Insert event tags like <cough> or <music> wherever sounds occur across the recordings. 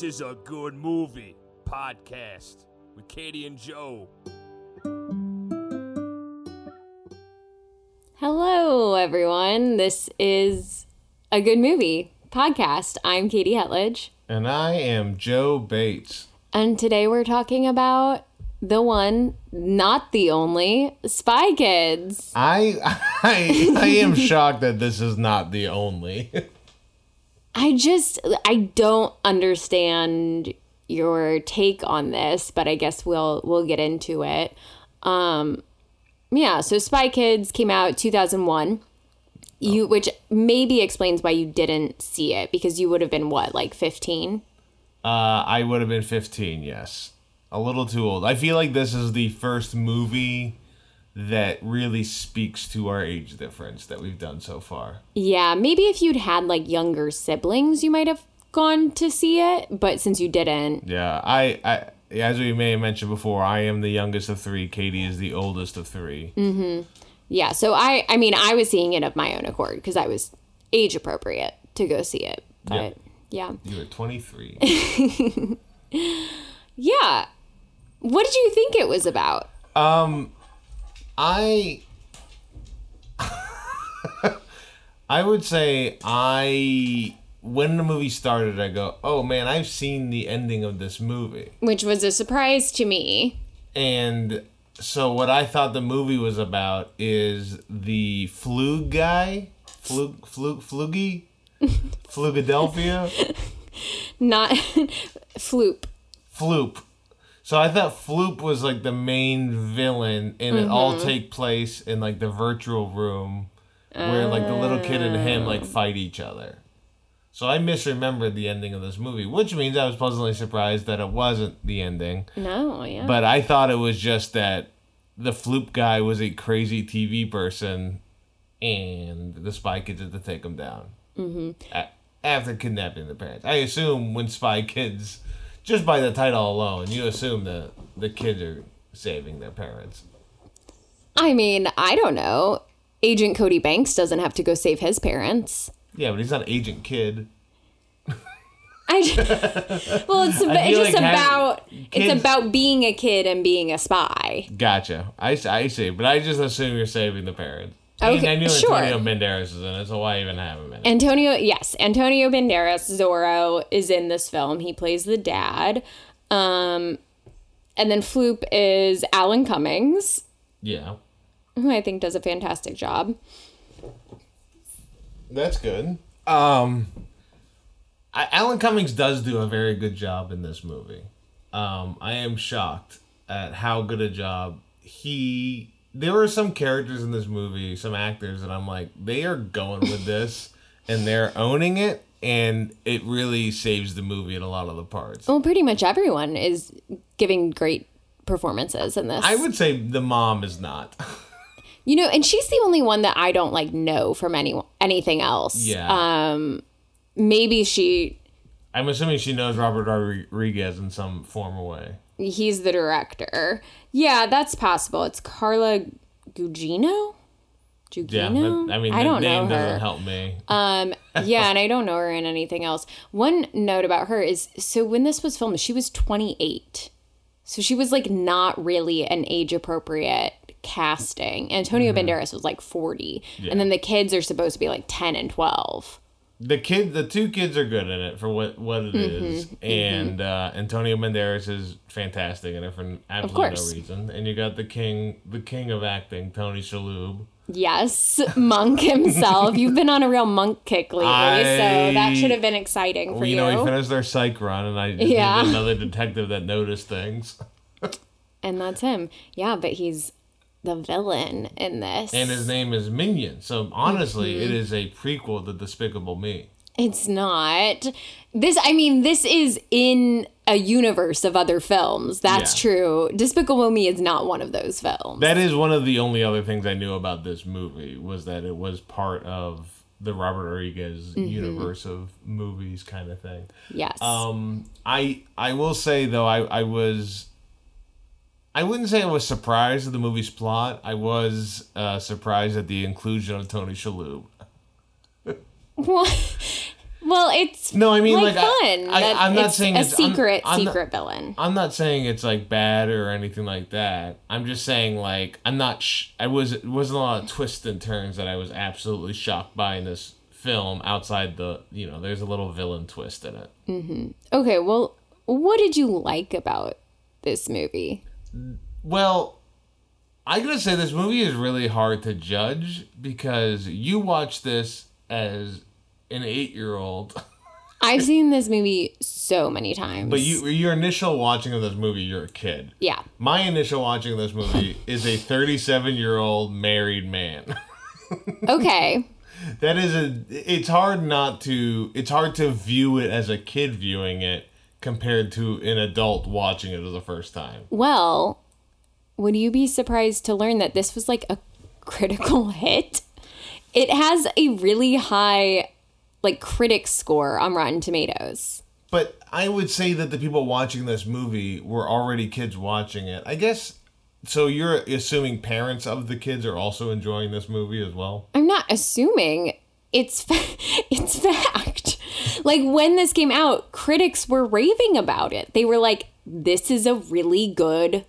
This is a good movie podcast with Katie and Joe. Hello, everyone. This is a good movie podcast. I'm Katie Hetledge, And I am Joe Bates. and today we're talking about the one, not the only, Spy Kids. I <laughs> I I am shocked that this is not the only. <laughs> I just, I don't understand your take on this, but I guess we'll we'll get into it. Um, yeah. So Spy Kids came out 2001. You, which maybe explains why you didn't see it because you would have been what, like 15? Uh, I would have been 15, yes. A little too old. I feel like this is the first movie that really speaks to our age difference that we've done so far. Yeah, maybe if you'd had like younger siblings, you might have gone to see it. But since you didn't, Yeah, I, I as we may have mentioned before, I am the youngest of three. Katie is the oldest of 3 Mm-hmm. yeah. So I, I mean, I was seeing it of my own accord because I was age appropriate to go see it. But yeah, You were 23. <laughs> yeah. What did you think it was about? Um, I <laughs> I would say I when the movie started, I go, oh man, I've seen the ending of this movie, Which was a surprise to me. and so what I thought the movie was about is the flug guy, flug flug flugy, <laughs> Flugadelphia. Not <laughs> Floop. Floop. So I thought Floop was like the main villain, and it all take place in like the virtual room, where like the little kid and him like fight each other. So I misremembered the ending of this movie, which means I was pleasantly surprised that it wasn't the ending. No, yeah. But I thought it was just that the Floop guy was a crazy TV person, and the Spy Kids had to take him down. Mm-hmm. after kidnapping the parents. I assume when Spy Kids, just by the title alone, you assume that the kids are saving their parents. I mean, I don't know. Agent Cody Banks doesn't have to go save his parents. Yeah, but he's not Agent Kid. I just, <laughs> well, it's, about, it's just like about kids- it's about being a kid and being a spy. Gotcha. I, I see, but I just assume you're saving the parents. Okay, and I knew sure. Antonio Banderas is in it, so why even have him in it? Antonio, yes, Antonio Banderas Zorro is in this film. He plays the dad. Um, and then Floop is Alan Cummings, yeah, who I think does a fantastic job. that's good. Um, I, Alan Cummings does do a very good job in this movie. Um, I am shocked at how good a job he. There were some characters in this movie, some actors, and I'm like, they are going with this, <laughs> and they're owning it, and it really saves the movie in a lot of the parts. Well, pretty much everyone is giving great performances in this. I would say the mom is not. <laughs> You know, and she's the only one that I don't like know from any anything else. Yeah. Um, maybe she I'm assuming she knows Robert Rodriguez in some form or way. he's the director. Yeah, that's possible. It's Carla Gugino. Yeah, Gugino? that, I mean, I don't know her. doesn't help me. Um, yeah, and I don't know her in anything else. One note about her is so when this was filmed, she was 28. So she was like not really an age appropriate casting. Antonio Banderas was like 40. And then the kids are supposed to be like 10 and 12. The kid, the two kids are good in it for what what it is, Mm-hmm, and uh, Antonio Banderas is fantastic in it for absolutely no reason. And you got the king, the king of acting, Tony Shalhoub. Yes, Monk himself. You've been on a real Monk kick lately, so that should have been exciting for you you. know, he finished their psych run, and I just Yeah. another detective that noticed things. and that's him. Yeah, but he's the villain in this. And his name is Minion. So honestly, Mm-hmm. it is a prequel to Despicable Me. It's not. This I mean, this is in a universe of other films. That's Yeah. true. Despicable Me is not one of those films. That is one of the only other things I knew about this movie was that it was part of the Robert Rodriguez Mm-hmm. universe of movies kind of thing. yes. Um, I I will say though I I was. I wouldn't say I was surprised at the movie's plot. I was uh, surprised at the inclusion of Tony Shalhoub. Well, Well, it's No, I mean, like, like, fun. I- I'm not it's saying a it's- I'm- secret I'm not- secret villain. I'm not saying it's like bad or anything like that. I'm just saying like I'm not. Sh- I was it wasn't a lot of twists and turns that I was absolutely shocked by in this film. Outside the you know, there's a little villain twist in it. Mm-hmm. Okay, well, what did you like about this movie? Well, I gotta say this movie is really hard to judge because you watch this as an eight year old, <laughs> I've seen this movie so many times. but you your initial watching of this movie, you're a kid. yeah. My initial watching of this movie is a 37 year old married man. <laughs> Okay. that is a. It's hard not to. It's hard to view it as a kid viewing it compared to an adult watching it for the first time. Well, would you be surprised to learn that this was like a critical <laughs> hit? It has a really high like critic score on Rotten Tomatoes. But I would say that the people watching this movie were already kids watching it. I guess. So you're assuming parents of the kids are also enjoying this movie as well? I'm not assuming it's fa- <laughs> it's fact. Like when this came out, critics were raving about it. They were like this is a really good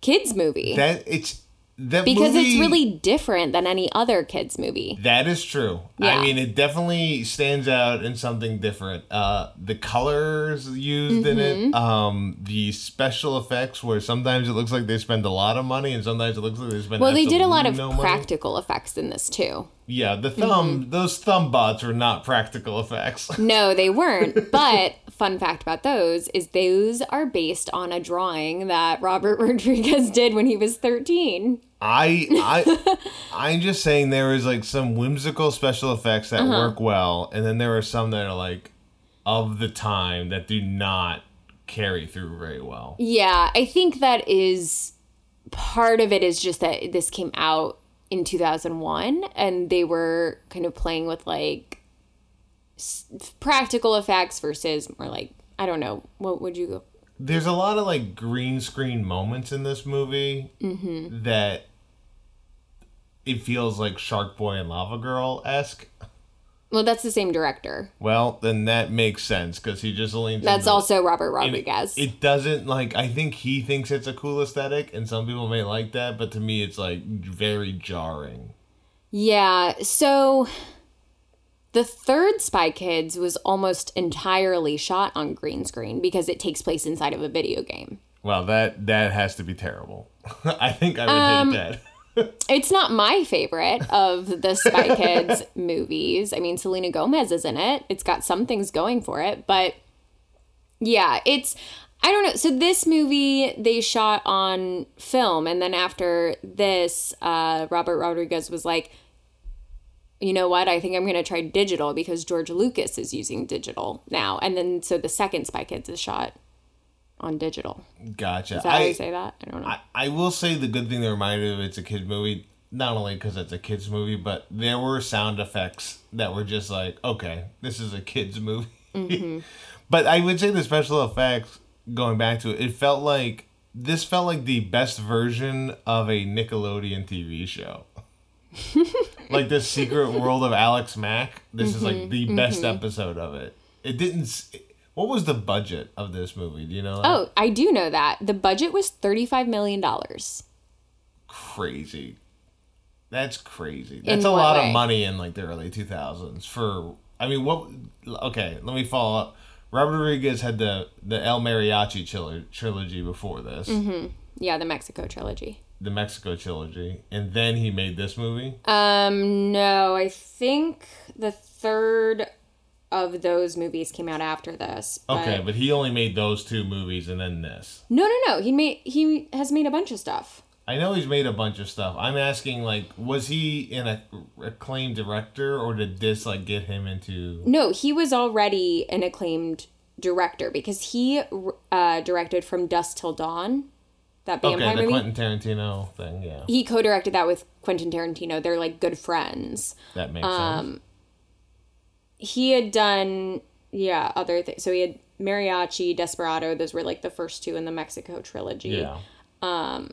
kids movie That it's that because movie, it's really different than any other kids movie. That is true. Yeah. I mean, it definitely stands out in something different. Uh, the colors used in Mm-hmm. it, um, the special effects, where sometimes it looks like they spend a lot of money, and sometimes it looks like they spend. Well, they did a lot of no money. practical effects in this too. Yeah, the thumb, Mm-hmm. those thumb bots were not practical effects. <laughs> No, they weren't. But fun fact about those is those are based on a drawing that Robert <laughs> Rodriguez did when he was 13. I, I, <laughs> I'm just saying there was like some whimsical special effects that Uh-huh. work well, and then there are some that are like of the time that do not carry through very well. Yeah, I think that is part of it is just that this came out in 2001 and they were kind of playing with like s- practical effects versus more like I don't know, what would you go? there's a lot of like green screen moments in this movie Mm-hmm. that it feels like Shark Boy and Lava Girl esque. Well, that's the same director. Well, then that makes sense because he just leans. That's also Robert Rodriguez. It doesn't like. I think he thinks it's a cool aesthetic, and some people may like that, but to me, it's like very jarring. Yeah, so the third Spy Kids was almost entirely shot on green screen because it takes place inside of a video game. Well, that that has to be terrible. <laughs> I think I would Um, hate that. It's not my favorite of the Spy <laughs> Kids movies. I mean, Selena Gomez is in it. It's got some things going for it, but yeah, it's I don't know. So this movie they shot on film, and then after this, uh, Robert Rodriguez was like, you know what? I think I'm gonna try digital because George Lucas is using digital now, and then so the second Spy Kids is shot on digital. Gotcha. Is that how I- you say that? I don't know. I, I will say the good thing that reminded me of it's a kid movie, not only because it's a kids movie, but there were sound effects that were just like, okay, this is a kids movie. Mm-hmm. <laughs> but I would say the special effects, going back to it, it felt like this felt like the best version of a Nickelodeon TV show. <laughs> like the Secret World of Alex Mack. This is like the best episode of it. It didn't. s- What was the budget of this movie? Do you know? that? oh, I do know that the budget was thirty five million dollars. crazy. That's crazy. That's In a lot way? of money in like the early 2000s for I mean what okay, let me follow up. Robert Rodriguez had the the El Mariachi trilo- trilogy before this, Mm-hmm. Yeah, the Mexico trilogy. the Mexico trilogy, and then he made this movie. Um, no, I think the third of those movies came out after this. But okay, but he only made those two movies and then this. no, no, no. He made he has made a bunch of stuff. I know he's made a bunch of stuff. I'm asking like was he an acclaimed director or did this like get him into No, he was already an acclaimed director because he uh, directed From Dusk Till Dawn, that vampire Okay, the movie. Quentin Tarantino thing, yeah. he co-directed that with Quentin Tarantino. They're like good friends. That makes Um, sense. He had done yeah other things so he had mariachi desperado those were like the first two in the mexico trilogy Yeah. Um,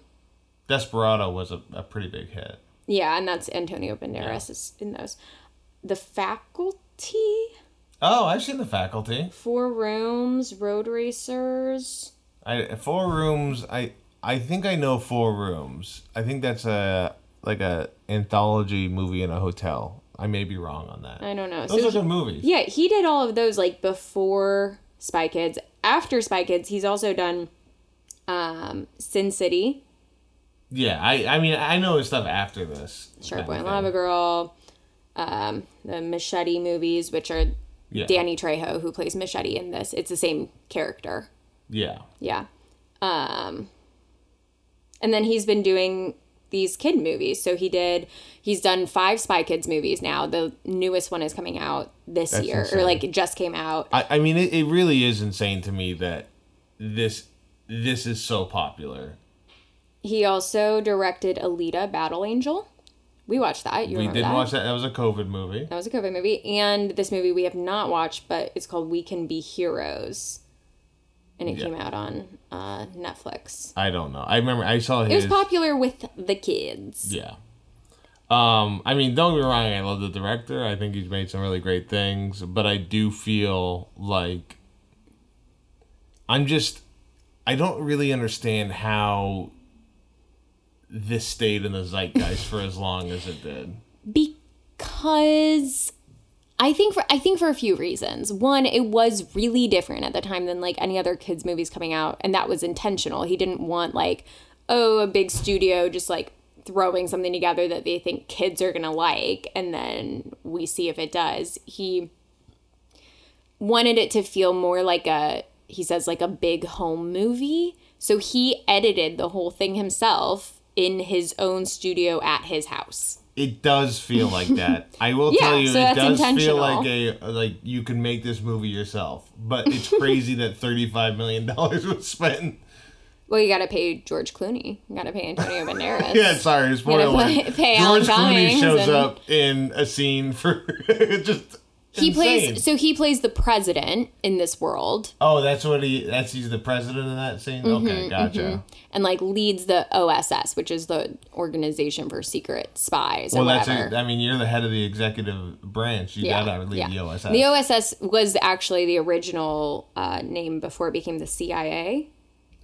Desperado was a, a pretty big hit. yeah and that's antonio banderas is in those the faculty Oh, I've seen the faculty. Four Rooms, Road Racers. I four rooms. I I think I know four rooms. I think that's a like a anthology movie in a hotel. I may be wrong on that. I don't know. Those So are good movies. Yeah, he did all of those like before Spy Kids. After Spy Kids, he's also done um, Sin City, Yeah, I I mean I know his stuff after this. Kind Boy and. Lava Girl, um, the Machete movies, which are Yeah. Danny Trejo who plays Machete in this. It's the same character. Yeah. Yeah. Um, and then he's been doing these kid movies. So he did, he's done five Spy Kids movies now. The newest one is coming out this That's year, insane. or like it just came out. I, I mean it, it really is insane to me that this this is so popular. He also directed Alita Battle Angel. We watched that. You we did that? watch that. That was a COVID movie. That was a COVID movie. And this movie we have not watched, but it's called We Can Be Heroes. And it Yeah. came out on uh, Netflix. I don't know. I remember I saw It his. was popular with the kids. Yeah. Um, I mean, don't get me wrong, I love the director. I think he's made some really great things, but I do feel like I'm just I don't really understand how this stayed in the zeitgeist for as long as it did. because I think for I think for a few reasons. One, it was really different at the time than like any other kids movies coming out, and that was intentional. He didn't want like oh a big studio just like throwing something together that they think kids are gonna like, and then we see if it does. He wanted it to feel more like a he says like a big home movie. So he edited the whole thing himself in his own studio at his house. It does feel <laughs> like that. I will Yeah, tell you, so it does feel like a like you can make this movie yourself. But it's crazy that thirty five million dollars was spent. Well, you got to pay George Clooney. You got to pay Antonio <laughs> Banderas. Yeah, sorry, spoiler pay- pay Alan George Clooney Cummings shows and- up in a scene for <laughs> just. He insane. plays. So he plays the president in this world, Oh, that's what he. That's he's the president in that scene. Mm-hmm, okay, gotcha. and like leads the OSS, which is the Organization for Secret Spies or Well, that's. whatever. A, I mean, you're the head of the executive branch. You gotta lead the OSS. The OSS was actually the original uh, name before it became the CIA.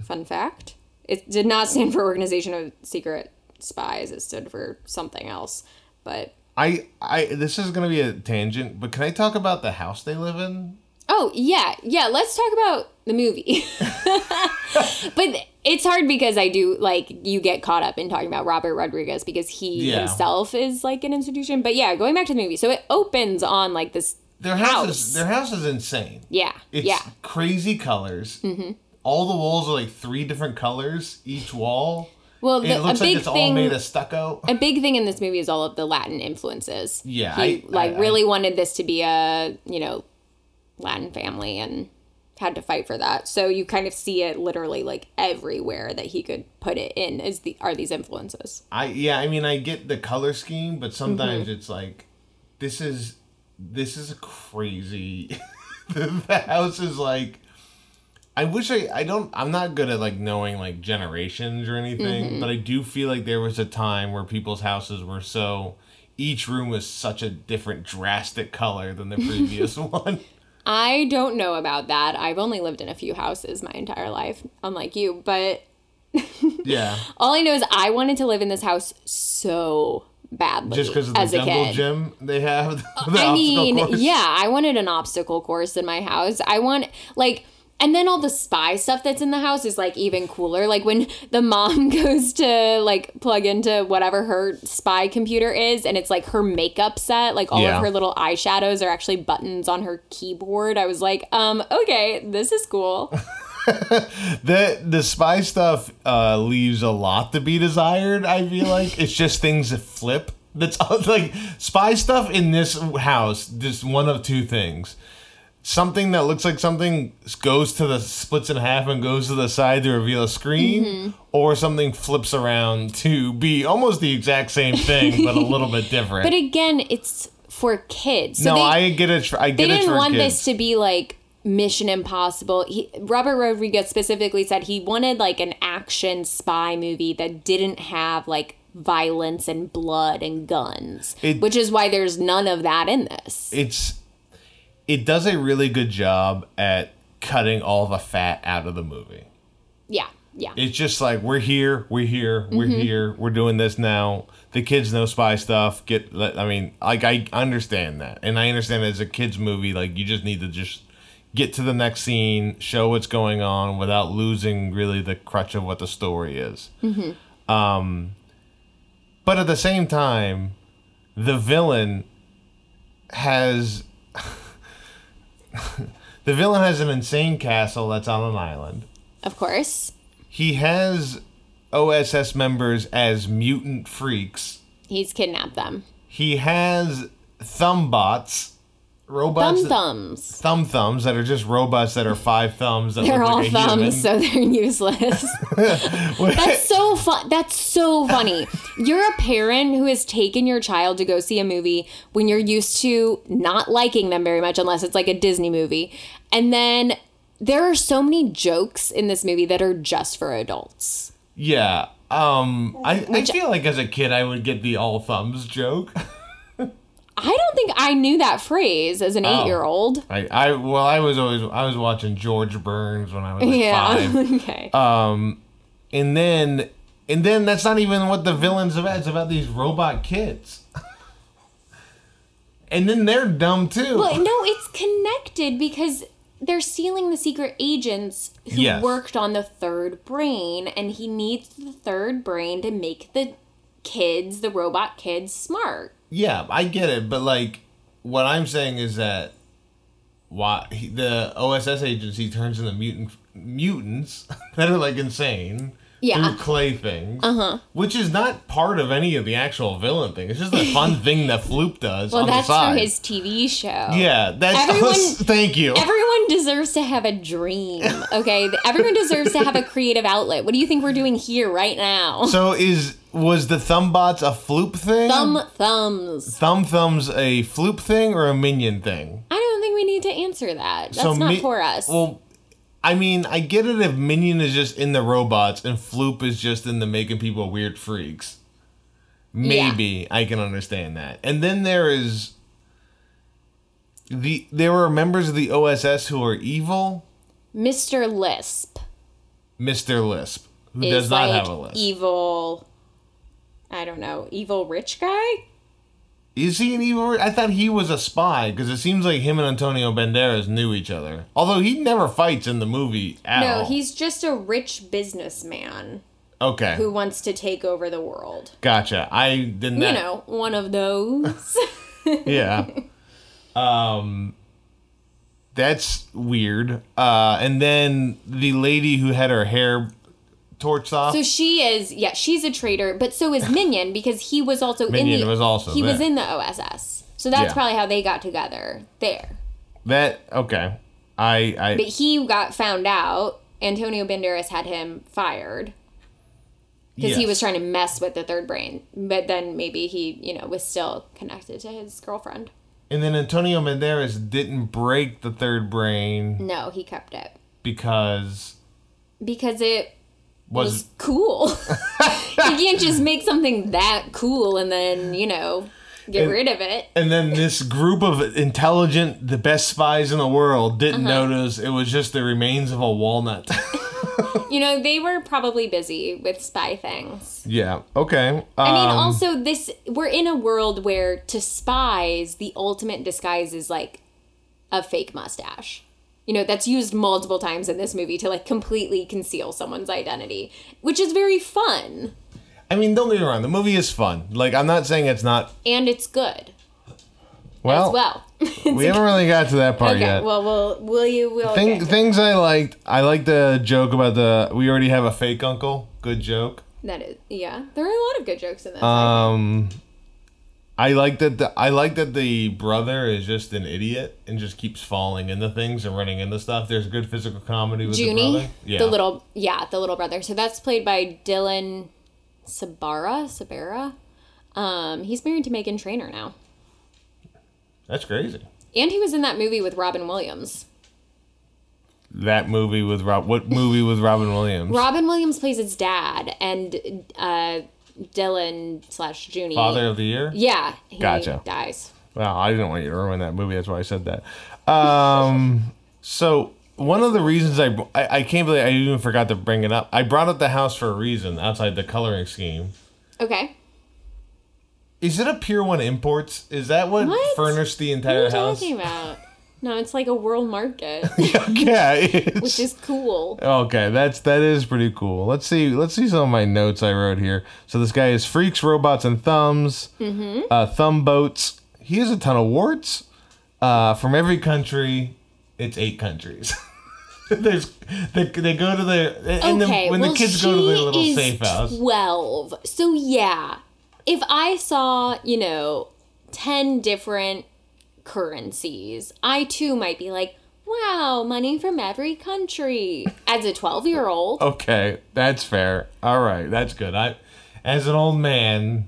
Fun fact. It did not stand for Organization of Secret Spies. It stood for something else. But I. I. This is gonna be a tangent, but can I talk about the house they live in? oh yeah, yeah. Let's talk about the movie. <laughs> but it's hard because I do like you get caught up in talking about Robert Rodriguez because he Yeah. himself is like an institution. But yeah, going back to the movie, so it opens on like this Their house, house. is their house is insane. yeah, It's yeah. Mm-hmm. crazy colors. All the walls are like three different colors each wall. Well, the, it looks a like big it's all thing. made of stucco. a big thing in this movie is all of the Latin influences. Yeah, he I- like I- really wanted this to be a you know Latin family and had to fight for that. So you kind of see it literally like everywhere that he could put it in is the are these influences. I yeah, I mean I get the color scheme, but Mm-hmm. sometimes it's like this is this is crazy. the, <laughs> the house is like I wish I I don't I'm not good at like knowing like generations or anything, Mm-hmm. but I do feel like there was a time where people's houses were so each room was such a different drastic color than the previous <laughs> one. I don't know about that. I've only lived in a few houses my entire life, unlike you, but <laughs> Yeah. all I know is I wanted to live in this house so badly Just because of the as jungle kid. gym they have. <laughs> The I obstacle mean, course. yeah, I wanted an obstacle course in my house. I want like and then all the spy stuff that's in the house is like even cooler. Like when the mom <laughs> goes to like plug into whatever her spy computer is and it's like her makeup set, like all Yeah. of her little eyeshadows are actually buttons on her keyboard. I was like, um, okay, this is cool. <laughs> The the spy stuff uh, leaves a lot to be desired. I feel like it's just things that flip. That's <laughs> like spy stuff in this house. Just one of two things: something that looks like something goes to the splits in half and goes to the side to reveal a screen, Mm-hmm. or something flips around to be almost the exact same thing but a little bit <laughs> different. But again, it's for kids. So no, they, I get it. I get they didn't want kids. this to be like Mission Impossible. He, Robert Rodriguez specifically said he wanted like an action spy movie that didn't have like violence and blood and guns, It- which is why there's none of that in this. it's it does a really good job at cutting all the fat out of the movie. Yeah, yeah. It's just like we're here, we're here, we're Mm-hmm. here, we're doing this now. The kids know spy stuff. Get, I mean, like I understand that, and I understand it's a kids movie. Like you just need to just get to the next scene, show what's going on without losing really the crutch of what the story is. Mm-hmm. Um, but at the same time, the villain has the villain has an insane castle that's on an island of course. he has OSS members as mutant freaks. He's kidnapped them. He has thumb bots, robots, Thumb that- thumbs. thumb thumbs that are just robots that are five thumbs that They're look all like thumbs, human. so they're useless. <laughs> That's so fun. That's so funny. You're a parent who has taken your child to go see a movie when you're used to not liking them very much, unless it's like a Disney movie. And then there are so many jokes in this movie that are just for adults. yeah. Um, I, I feel like as a kid I would get the all thumbs joke. <laughs> I don't think I knew that phrase as an Oh. eight year old. I, I well I was always I was watching George Burns when I was like Yeah. five. <laughs> okay. Um, and then and then that's not even what the villain's about. It's about these robot kids. <laughs> and then they're dumb too. Well, no, it's connected because they're stealing the secret agents who Yes. worked on the third brain, and he needs the third brain to make the kids, the robot kids, smart. Yeah, I get it, but like, what I'm saying is that why he, the OSS agency turns into mutant mutants <laughs> that are like insane. Yeah. Through clay things, uh-huh. which is not part of any of the actual villain thing. It's just a fun <laughs> thing that Floop does Well, on that's the side. for his TV show. yeah, that's <laughs> Everyone- thank you. Everyone deserves to have a dream, <laughs> okay? Everyone deserves to have a creative outlet. What do you think we're doing here right now? so is was the Thumbbots a Floop thing? Thumb thumbs. Thumb Thumb's a Floop thing or a Minion thing? I don't think we need to answer that. That's So not Mi- for us. Well, I mean, I get it if Minion is just in the robots and Floop is just in the making people weird freaks. Maybe I can understand that. And then there is the there are members of the OSS who are evil. Mr. Lisp. Mr. Lisp, who does not like have a lisp. evil I don't know, evil rich guy? Is he an evil? I thought he was a spy because it seems like him and Antonio Banderas knew each other. Although he never fights in the movie at No, all. he's just a rich businessman okay. who wants to take over the world. Gotcha. I didn't. You know, one of those. <laughs> yeah. Um that's weird. Uh and then the lady who had her hair torched off. so she is yeah, she's a traitor, but so is <laughs> Minion because he was also in Minion the was also he was in the OSS. So that's Yeah. probably how they got together there. that okay. I I But he got found out. Antonio Banderas had him fired because he yes. was trying to mess with the third brain. But then maybe he, you know, was still connected to his girlfriend. And then Antonio Banderas didn't break the third brain No, he kept it because because it was, was cool. <laughs> you can't just make something that cool and then, you know, get And- rid of it. and then this group of intelligent, the best spies in the world didn't Uh-huh. notice it was just the remains of a walnut. <laughs> You know, they were probably busy with spy things. yeah. Okay. I mean, Um, also this we're in a world where to spies the ultimate disguise is like a fake mustache. You know, that's used multiple times in this movie to like completely conceal someone's identity, which is very fun I mean, don't get me wrong. The movie is fun. Like, I'm not saying it's not. and it's good Well, as well. <laughs> we haven't really got to that part okay, yet. well, will will you will Thing. Things I liked. I like the joke about the. We already have a fake uncle. Good joke. that is yeah. There are a lot of good jokes in this. Um, I like that. The, I like that the brother is just an idiot and just keeps falling into things and running into stuff. There's good physical comedy with the brother. Yeah. the little yeah, the little brother. So that's played by Dylan Sabara. Sabara. Um, he's married to Meghan Trainor now, That's crazy. and he was in that movie with Robin Williams. That movie with Rob. What movie with Robin Williams? Robin Williams plays his dad, and uh, Dylan slash Juni. Father of the Year. Yeah, he Gotcha. dies. Well, I didn't want you to ruin that movie. That's why I said that. Um. So one of the reasons I, I I can't believe I even forgot to bring it up. I brought up the house for a reason outside the coloring scheme. Okay. Is it a Pier One Imports? Is that what, What? furnished the What are entire you house? talking about? No, it's like a world market, <laughs> yeah. It's, <laughs> which is cool. Okay, that's that is pretty cool. Let's see. Let's see some of my notes I wrote here. So this guy is freaks, robots, and thumbs. Mm-hmm. Uh, thumb bots. He has a ton of warts. Uh, from every country, it's eight countries. <laughs> There's they, they go to their and okay, the, when well, the kids go to their little safe house. Twelve. So yeah, if I saw you know ten different currencies, I too might be like, "Wow, money from every country." As a twelve-year-old, Okay, that's fair. All right, that's good. I, as an old man,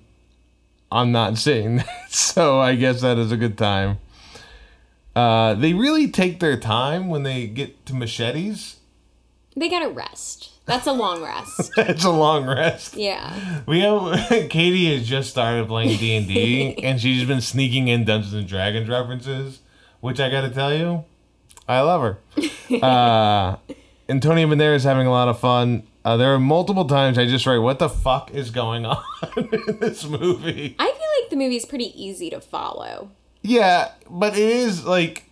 I'm not seeing <laughs> that, so I guess that is a good time. Uh, they really take their time when they get to machetes. They gotta rest. That's a long rest. <laughs> It's a long rest. Yeah. We have <laughs> Katie has just started playing D and D, <laughs> and she's been sneaking in Dungeons and Dragons references, which I got to tell you, I love her. uh, Antonio Banderas is having a lot of fun. Uh, there are multiple times I just write, "What the fuck is going on in this movie?" I feel like the movie is pretty easy to follow. Yeah, but it is like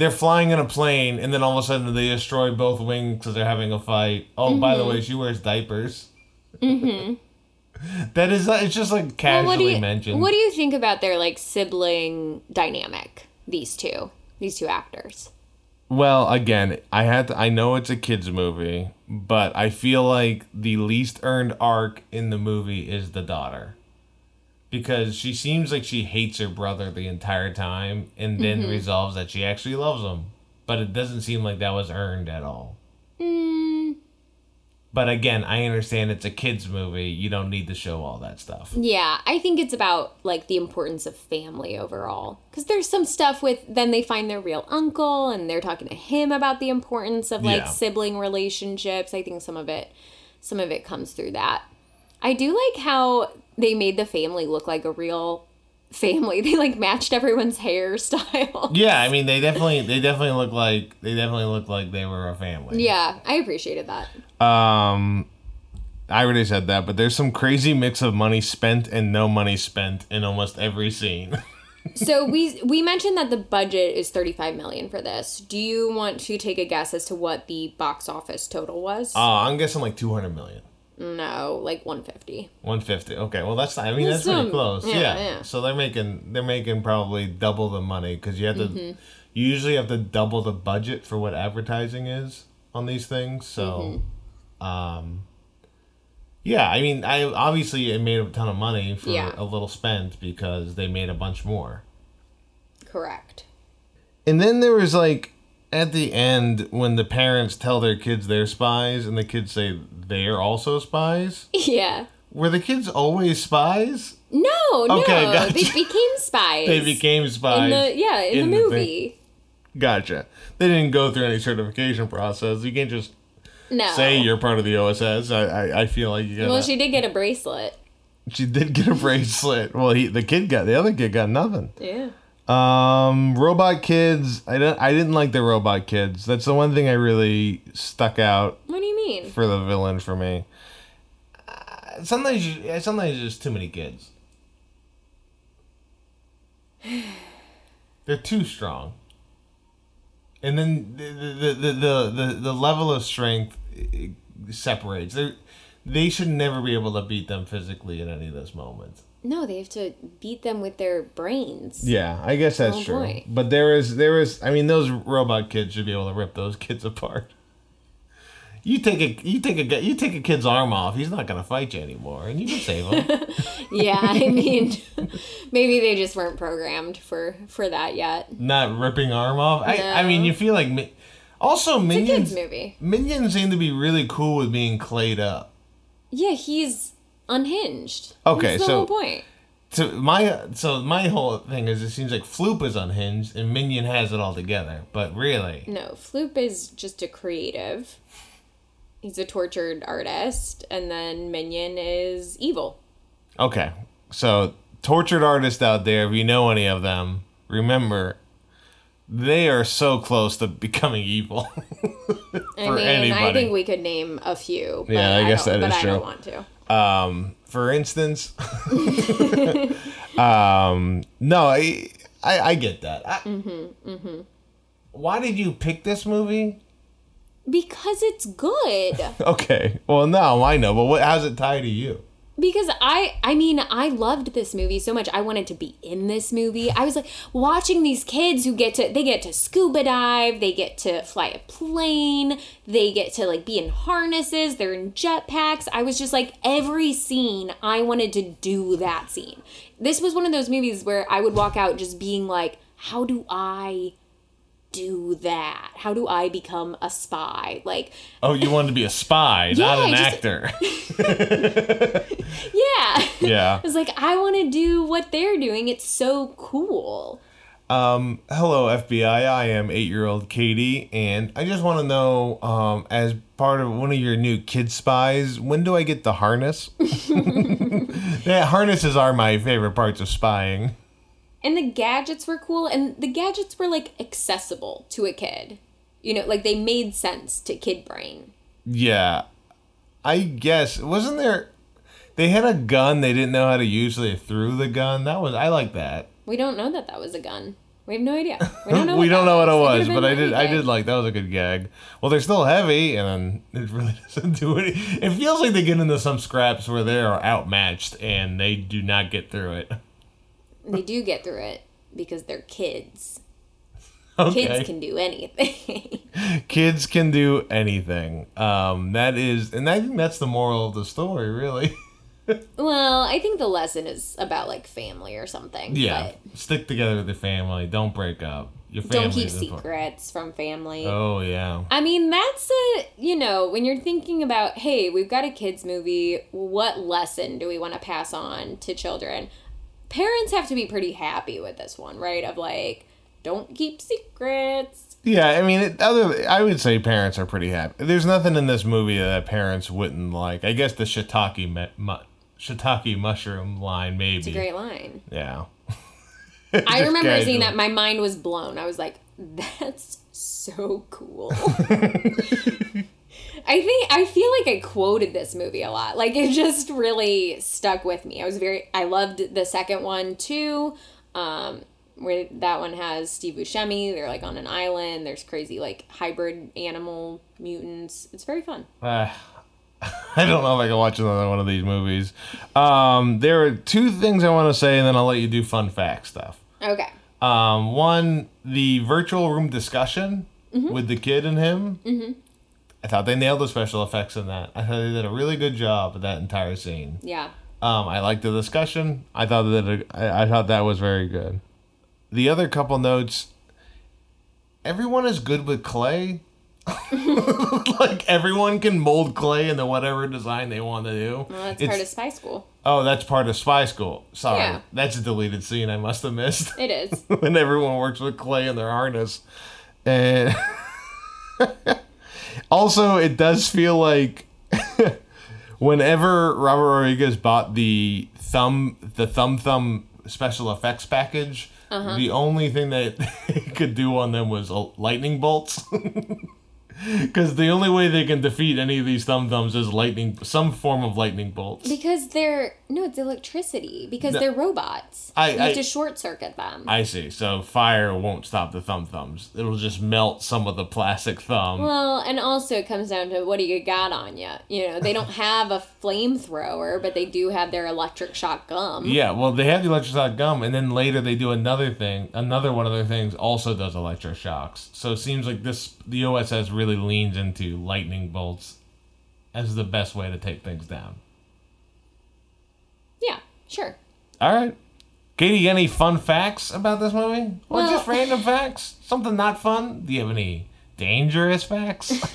they're flying in a plane, and then all of a sudden they destroy both wings because they're having a fight. Oh, by Mm-hmm. the way, she wears diapers. Mm-hmm. <laughs> that is, it's just like casually what do you mentioned. What do you think about their like sibling dynamic? These two, these two actors. Well, again, I had to, I know it's a kids movie, but I feel like the least earned arc in the movie is the daughter. Because she seems like she hates her brother the entire time and then Mm-hmm. resolves that she actually loves him. But it doesn't seem like that was earned at all. Mm, But again, I understand it's a kids movie. You don't need to show all that stuff. yeah, I think it's about like the importance of family overall. Because there's some stuff with then they find their real uncle and they're talking to him about the importance of like Yeah. sibling relationships. I think some of it, some of it comes through that. I do like how they made the family look like a real family. <laughs> They like matched everyone's hairstyle. Yeah, I mean they definitely they definitely look like they definitely look like they were a family. Yeah, I appreciated that. Um, I already said that, but there's some crazy mix of money spent and no money spent in almost every scene. <laughs> So we we mentioned that the budget is 35 million for this. Do you want to take a guess as to what the box office total was? Uh, I'm guessing like 200 million. No, like 150. 150. Okay, well that's I mean That's that's pretty close. yeah, Yeah, yeah. So they're making they're making probably double the money because you have to Mm-hmm. you usually have to double the budget for what advertising is on these things. So, Mm-hmm. um, yeah, I mean, I obviously it made a ton of money for Yeah. a little spent because they made a bunch more. Correct. And then there was like at the end when the parents tell their kids they're spies and the kids say they're also spies. Yeah. Were the kids always spies? No, no. Okay, gotcha. They became spies. They became spies. in the yeah, in, in the the movie. Gotcha. They didn't go through any certification process. You can't just no. say you're part of the OSS. I I, I feel like you got. Well, she did get a bracelet. she did get a bracelet. Well, he the kid got the other kid got nothing. Yeah. Um, robot kids. I don't. I didn't like the robot kids. That's the one thing I really stuck out What do you mean? for the villain for me. Uh, sometimes you, sometimes there's too many kids. They're too strong. And then the the the the, the, the level of strength separates. They they should never be able to beat them physically in any of those moments. No, they have to beat them with their brains. Yeah, I guess that's Oh, true. boy. But there is there is I mean those robot kids should be able to rip those kids <laughs> apart. You take a you take a you take a kid's arm off, he's not gonna fight you anymore, and you can save him. <laughs> Yeah, I <laughs> mean, maybe they just weren't programmed for for that yet. not ripping arm off. I I mean you feel like mi- also It's a minions kids movie. minions seem to be really cool with being clayed up. Yeah, he's unhinged. Okay, That's the so- whole point. So my so my whole thing is it seems like Floop is unhinged and Minion has it all together, but really No, Floop is just a creative. He's a tortured artist, and then Minion is evil. Okay, so tortured artists out there, if you know any of them, remember they are so close to becoming evil. <laughs> I mean, I think we could name a few. But Yeah, I guess don't, that is I true. don't want to. Um, for instance, <laughs> um, no, I, I, I get that. I, Mm-hmm, Why did you pick this movie? Because it's good. <laughs> Okay, well, no, I know, but what? How's it tie to you? Because I I mean I loved this movie so much I wanted to be in this movie. I was like watching these kids who get to they get to scuba dive, they get to fly a plane, they get to like be in harnesses, they're in jetpacks. I was just like every scene I wanted to do that scene. This was one of those movies where I would walk out just being like how do I do that? How do I become a spy? Like Oh, you wanted to be a spy, <laughs> not an just- actor. <laughs> yeah. yeah. I was like, I want to do what they're doing. It's so cool. Um, hello FBI. I am eight-year-old Katie, and I just want to know, um, as part of one of your new kid spies, when do I get the harness? <laughs> yeah, harnesses are my favorite parts of spying. And the gadgets were cool, and the gadgets were like accessible to a kid. You know, like they made sense to kid brain. Yeah, I guess wasn't there? They had a gun they didn't know how to use, so they threw the gun. That was I like that. We don't know that that was a gun. We have no idea. We don't <laughs> know. we what don't know what it was, but I did. I did like that was a good gag. Well, they're still heavy, and it really <laughs> doesn't do any. It feels like they get into some scraps where they are outmatched, and they do not get through it. They do get through it because they're kids. Okay, Kids can do anything. <laughs> Kids can do anything. Um, that is, and I think that's the moral of the story, really. <laughs> well, I think the lesson is about like family or something. yeah, stick together with your family. Don't break up. Your family. don't keep secrets from family. Oh yeah. I mean, that's a, you know, when you're thinking about, hey, we've got a kids' movie, what lesson do we want to pass on to children? Parents have to be pretty happy with this one, right? Of like, don't keep secrets. Yeah, I mean, it, other I would say parents are pretty happy. There's nothing in this movie that parents wouldn't like. I guess the shiitake me, mu, shiitake mushroom line, maybe. It's a great line. Yeah. I <laughs> remember seeing that. My mind was blown. I was like, that's so cool. <laughs> <laughs> I think I feel like I quoted this movie a lot. Like it just really stuck with me. I was very I loved the second one too. Um where that one has Steve Buscemi, they're like on an island, there's crazy like hybrid animal mutants. It's very fun. Uh, <sighs> I don't know if I can watch another one of these movies. Um, there are two things I want to say, and then I'll let you do fun fact stuff. Okay. Um, one, the virtual room discussion Mm-hmm. with the kid and him. Mm-hmm. I thought they nailed the special effects in that. I thought they did a really good job of that entire scene. Yeah. Um, I liked the discussion. I thought that I, I thought that was very good. The other couple notes. Everyone is good with clay. <laughs> like everyone can mold clay into whatever design they want to do. Well, that's It's- part of spy school. Oh, that's part of spy school. Sorry, Yeah. that's a deleted scene I must have missed. It is. <laughs> when everyone works with clay in their harness. And <laughs> also, it does feel like <laughs> whenever Robert Rodriguez bought the thumb, the thumb thumb special effects package, uh-huh. the only thing that <laughs> he could do on them was lightning bolts. <laughs> <laughs> Because the only way they can defeat any of these thumb thumbs is lightning, some form of lightning bolts. Because they're no, it's electricity. Because No. they're robots. I- you have I- to short circuit them. I see. So fire won't stop the thumb thumbs. It'll just melt some of the plastic thumb. well, and also it comes down to what do you got on you? You know, they don't <laughs> have a flamethrower, but they do have their electric shock gum. Yeah, well, they have the electric shock gum, and then later they do another thing. Another one of their things also does electric shocks. So it seems like this the OSS really leans into lightning bolts as the best way to take things down. Yeah, sure. All right, Katie, any fun facts about this movie, or Well- just random <laughs> facts? Something not fun? Do you have any dangerous facts? <laughs>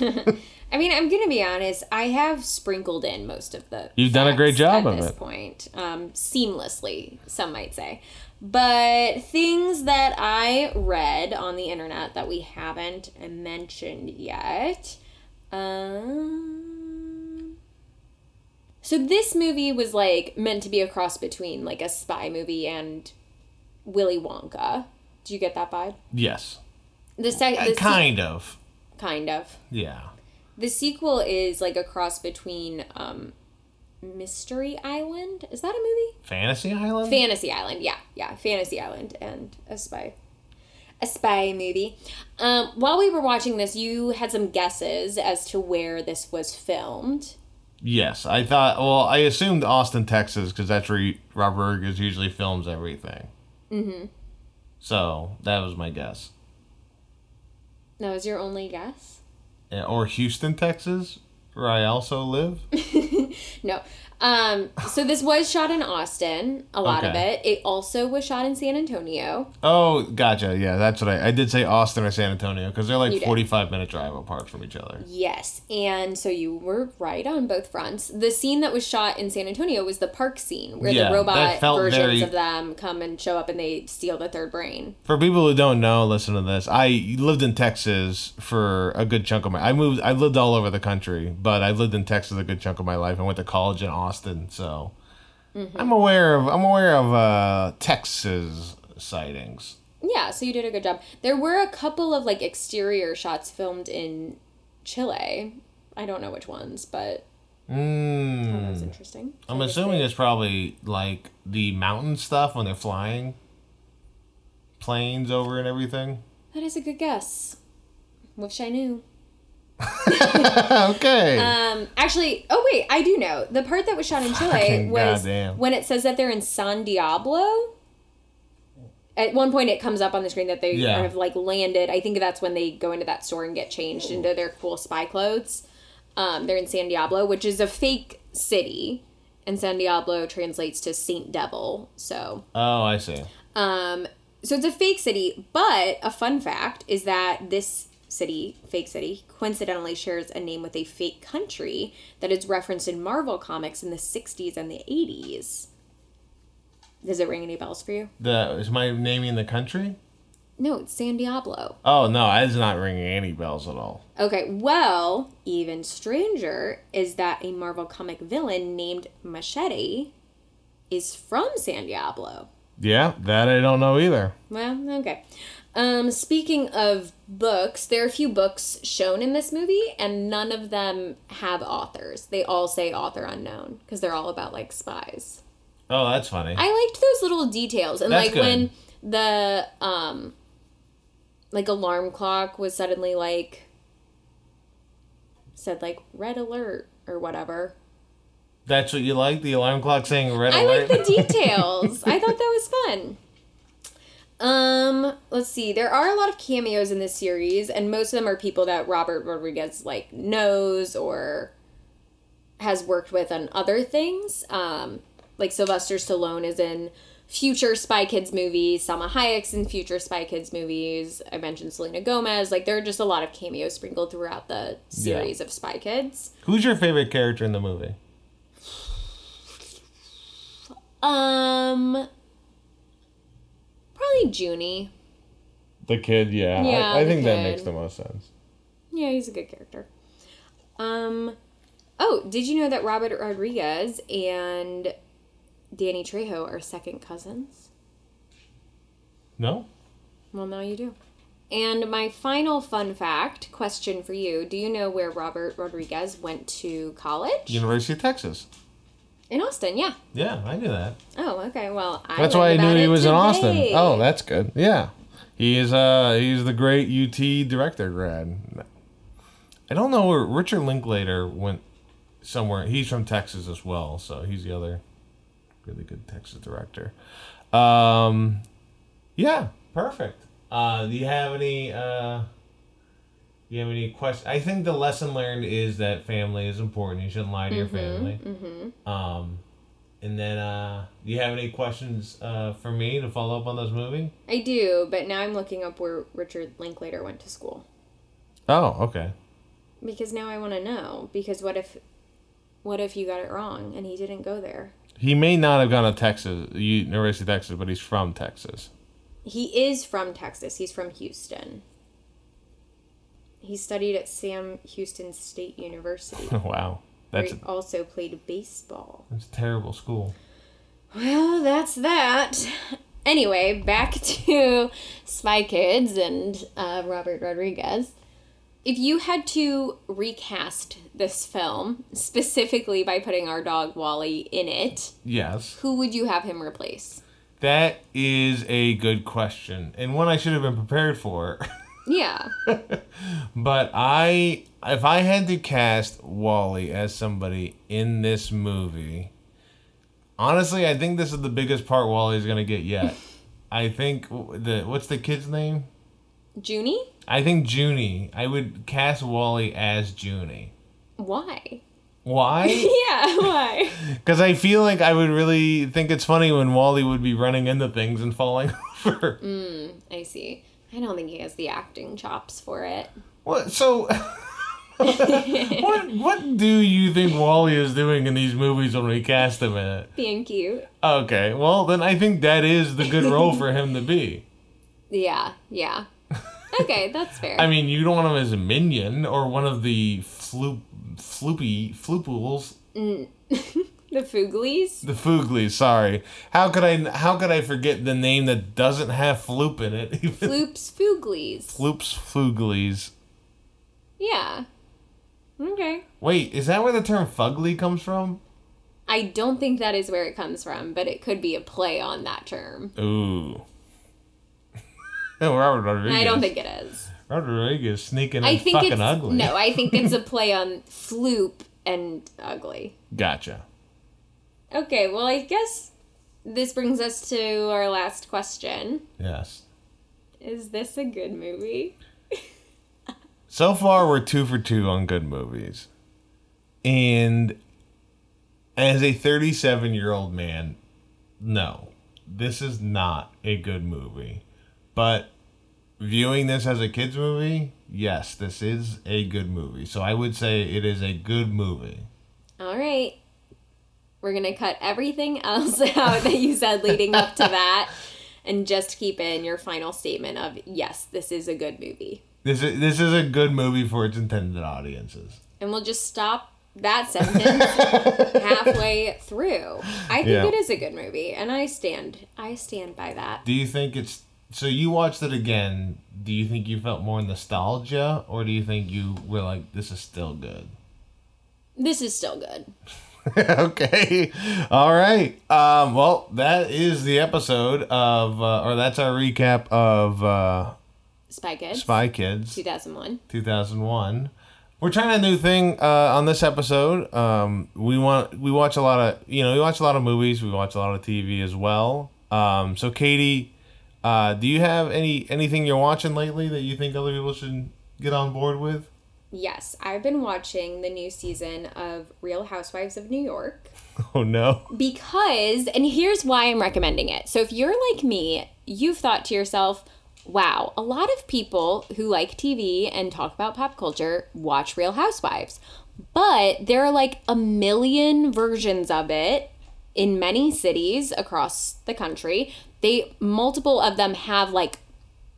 I mean, I'm gonna be honest. I have sprinkled in most of the. You've done a great job at of this it. point, um, seamlessly. Some might say, but things that I read on the internet that we haven't mentioned yet. Um, so this movie was like meant to be a cross between like a spy movie and Willy Wonka. Do you get that vibe? yes. The sec- Uh, the se- kind of. kind of. Yeah. The sequel is like a cross between um, Mystery Island. Is that a movie? Fantasy Island. Fantasy Island. Yeah, yeah, Fantasy Island and a spy, a spy movie. Um, while we were watching this, you had some guesses as to where this was filmed. yes, I thought. Well, I assumed Austin, Texas, because that's where he- Robert Rodriguez usually films everything. Mm-hmm. So that was my guess. That was your only guess. Yeah, Or Houston, Texas, where I also live. <laughs> No. Um, so this was shot in Austin, a lot of it. It also was shot in San Antonio. Oh, gotcha. Yeah, that's what I. I did say Austin or San Antonio because they're like You did. forty-five minute drive apart from each other. Yes, and so you were right on both fronts. The scene that was shot in San Antonio was the park scene where Yeah, the robot versions very- of them come and show up and they steal the third brain. For people who don't know, listen to this. I lived in Texas for a good chunk of my. I moved. I lived all over the country, but I lived in Texas a good chunk of my life. I went to college in Austin, so I'm aware of. I'm aware of uh, Texas sightings. Yeah, so you did a good job. There were a couple of like exterior shots filmed in Chile. I don't know which ones, but that was Mm. interesting. I'm assuming it's probably like the mountain stuff when they're flying planes over and everything. that is a good guess. Wish I knew. <laughs> okay. Um, actually, oh wait, I do know the part that was shot in Chile Fucking was goddamn. when it says that they're in San Diablo. At one point, it comes up on the screen that they Yeah. have like landed. I think that's when they go into that store and get changed into their cool spy clothes. Um, they're in San Diablo, which is a fake city, and San Diablo translates to Saint Devil. So, oh, I see. um, so it's a fake city. But a fun fact is that this city, fake city, coincidentally shares a name with a fake country that is referenced in Marvel comics in the '60s and the '80s. Does it ring any bells for you? The is my naming the country? No, it's San Diablo. Oh no, is not ringing any bells at all. Okay, well, even stranger is that a Marvel comic villain named Machete is from San Diablo. Yeah, that I don't know either. Well, okay. Um, speaking of books, there are a few books shown in this movie, and none of them have authors. They all say author unknown because they're all about like spies. Oh, that's funny. I liked those little details, and That's like good. when the um, like alarm clock was suddenly like said like red alert or whatever. That's what you like? The alarm clock saying red I alert? like the <laughs> details. I thought that was fun. Um, let's see. There are a lot of cameos in this series, and most of them are people that Robert Rodriguez like knows or has worked with on other things. Um, like Sylvester Stallone is in future Spy Kids movies. Salma Hayek's in future Spy Kids movies. I mentioned Selena Gomez. Like there are just a lot of cameos sprinkled throughout the series of Spy Kids. Who's your favorite character in the movie? Um, probably Juni. The kid, yeah. Yeah, I, I think that makes the most sense. Yeah, he's a good character. Um, oh, did you know that Robert Rodriguez and Danny Trejo are second cousins? No? Well, now you do. And my final fun fact question for you Do you know where Robert Rodriguez went to college? University of Texas. In Austin, yeah. Yeah, I knew that. Oh, okay. Well, I That's why I knew he it was in Austin. Oh, that's good. Yeah. He is uh he's the great UT director grad. I don't know where Richard Linklater went somewhere. He's from Texas as well, so he's the other really good Texas director. Um yeah, perfect. Uh do you have any uh do you have any questions? I think the lesson learned is that family is important. You shouldn't lie to your family. Um, and then, uh, do you have any questions uh, for me to follow up on this movie? I do, but now I'm looking up where Richard Linklater went to school. Oh, okay. Because now I want to know. Because what if, what if you got it wrong and he didn't go there? He may not have gone to Texas, University of Texas, but he's from Texas. He is from Texas. He's from Houston. He studied at Sam Houston State University. <laughs> wow, that's he also played baseball. that's a terrible school. Well, that's that. Anyway, back <laughs> to Spy Kids and uh, Robert Rodriguez. If you had to recast this film, specifically by putting our dog Wally in it, Yes. who would you have him replace? That is a good question, and one I should have been prepared for. <laughs> Yeah. <laughs> but I, if I had to cast Wally as somebody in this movie, honestly, I think this is the biggest part Wally's gonna get yet. <laughs> I think the what's the kid's name? Juni? I think Juni. I would cast Wally as Juni. Why? Why? <laughs> Yeah, why? Because I feel like I would really think it's funny when Wally would be running into things and falling over. Mm, I see. I don't think he has the acting chops for it. What? So, <laughs> what? What do you think Wally is doing in these movies when we cast him in it? Being cute. Okay, well then I think that is the good role for him to be. <laughs> Yeah, yeah. Okay, that's fair. <laughs> I mean, you don't want him as a minion or one of the floop, floopy floopools. Mm. The Fooglies? The Fooglies, sorry. How could I how could I forget the name that doesn't have floop in it? <laughs> Floops Fooglies. Floops Fooglies. Yeah. Okay. Wait, is that where the term fugly comes from? I don't think that is where it comes from, but it could be a play on that term. Ooh. <laughs> Robert Rodriguez. I don't think it is. Robert Rodriguez sneaking I and think fucking ugly. no. I think it's a <laughs> play on floop and ugly. Gotcha. Okay, well, I guess this brings us to our last question. Yes. Is this a good movie? <laughs> So far, we're two for two on good movies. And as a 37 year old man, no, this is not a good movie. But viewing this as a kid's movie, yes, this is a good movie. So I would say it is a good movie. All right. We're going to cut everything <laughs> else out that you said leading up to that and just keep in your final statement of yes, this is a good movie. This is, this is a good movie for its intended audiences. And we'll just stop that sentence <laughs> halfway through. I think Yeah. it is a good movie and I stand I stand by that. Do you think it's so you watched it again? Do you think you felt more nostalgia, or do you think you were like, "This is still good"? This is still good. <laughs> okay, all right. Um, well, that is the episode of, uh, or that's our recap of uh, Spy Kids. Spy Kids 2001. 2001. We're trying a new thing uh, on this episode. Um, we want we watch a lot of you know we watch a lot of movies. We watch a lot of TV as well. Um, so Katie, uh, do you have any anything you're watching lately that you think other people should get on board with? Yes, I've been watching the new season of Real Housewives of New York Oh no. because, and here's why I'm recommending it. So if you're like me, you've thought to yourself, wow, a lot of people who like TV and talk about pop culture watch Real Housewives. But there are like a million versions of it in many cities across the country. They multiple of them have like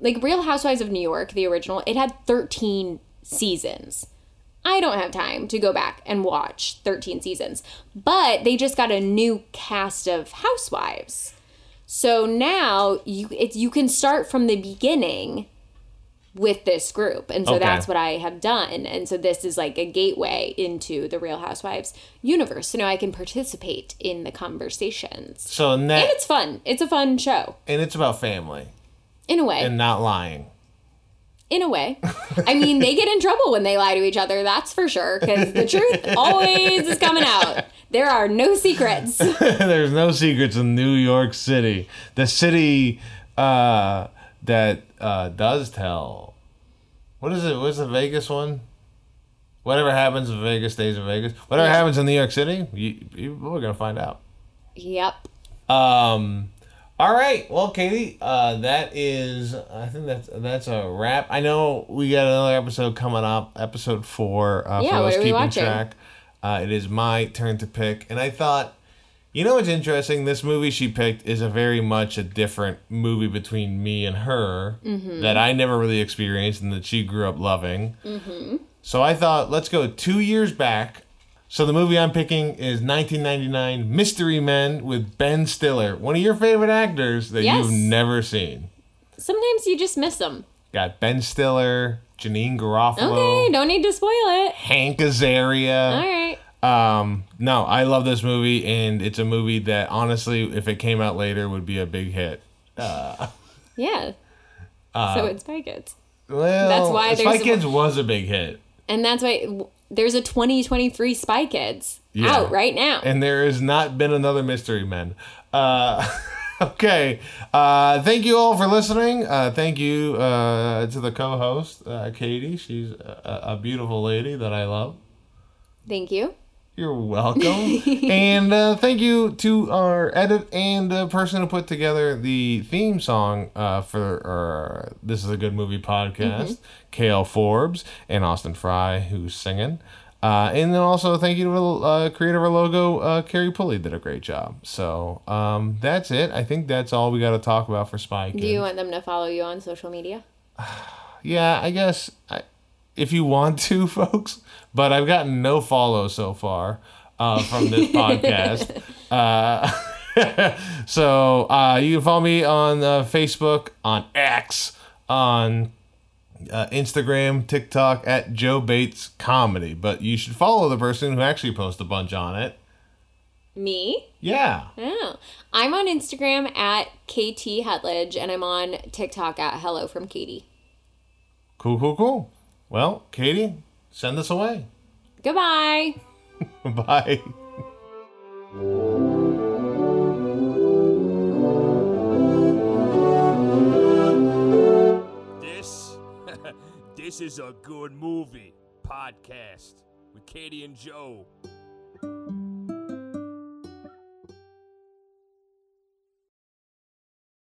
like Real Housewives of New York, the original, it had 13 seasons. I don't have time to go back and watch 13 seasons, but they just got a new cast of housewives. So now you it's you can start from the beginning with this group. And so Okay. that's what I have done. And so this is like a gateway into the Real Housewives universe. So now I can participate in the conversations. So And it's fun. It's a fun show. and it's about family In a way. and not lying. In a way. I mean, they get in trouble when they lie to each other, that's for sure, because the truth always is coming out. There are no secrets. <laughs> There's no secrets in New York City. The city uh, that uh, does tell. What is it? What's the Vegas one? Whatever happens in Vegas stays in Vegas. Whatever Yeah. happens in New York City, you, you, we're gonna find out. Yep. Um. All right. Well, Katie, uh, that is. I think that's that's a wrap. I know we got another episode coming up, episode four. Uh, Yeah, for what those we keeping watching? track. Uh, it is my turn to pick, and I thought, you know, what's interesting. This movie she picked is a very much a different movie between me and her Mm-hmm. that I never really experienced and that she grew up loving. Mm-hmm. So I thought, let's go two years back So the movie I'm picking is 1999 Mystery Men with Ben Stiller, one of your favorite actors that Yes. you've never seen. Sometimes you just miss them. Got Ben Stiller, Janeane Garofalo, Okay, don't need to spoil it. Hank Azaria. All right. Um, no, I love this movie, and it's a movie that honestly, if it came out later, would be a big hit. <laughs> Yeah. so it's Spy Kids. Well, That's why Spy Kids was a big hit, And that's why there's a 2023 Spy Kids Yeah. out right now. and there has not been another Mystery Men. Uh, <laughs> okay, uh, thank you all for listening. Uh, thank you uh, to the co-host, uh, Katie. She's a, a beautiful lady that I love. Thank you. You're welcome. <laughs> and uh, thank you to our edit and uh, person who put together the theme song uh, for our This is a Good Movie podcast, Kale Forbes and Austin Fry, who's singing. Uh, and then also thank you to the uh, creator of our logo, uh, Carrie Pulley, did a great job. So um, that's it. I think that's all we got to talk about for Spy Kids. Do you want them to follow you on social media? <sighs> Yeah, I guess I, if you want to, <laughs> folks. But I've gotten no follow so far uh, from this <laughs> podcast. Uh, <laughs> so uh, you can follow me on uh, Facebook, on X, on uh, Instagram, TikTok at Joe Bates Comedy. But you should follow the person who actually posts a bunch on it. Me? Yeah. Oh. I'm on Instagram at KT Hetledge and I'm on TikTok at Hello from Katie. Cool, cool, cool. Well, Katie, send us away. Goodbye. <laughs> Bye. This, <laughs> this is a good movie podcast with Katie and Joe.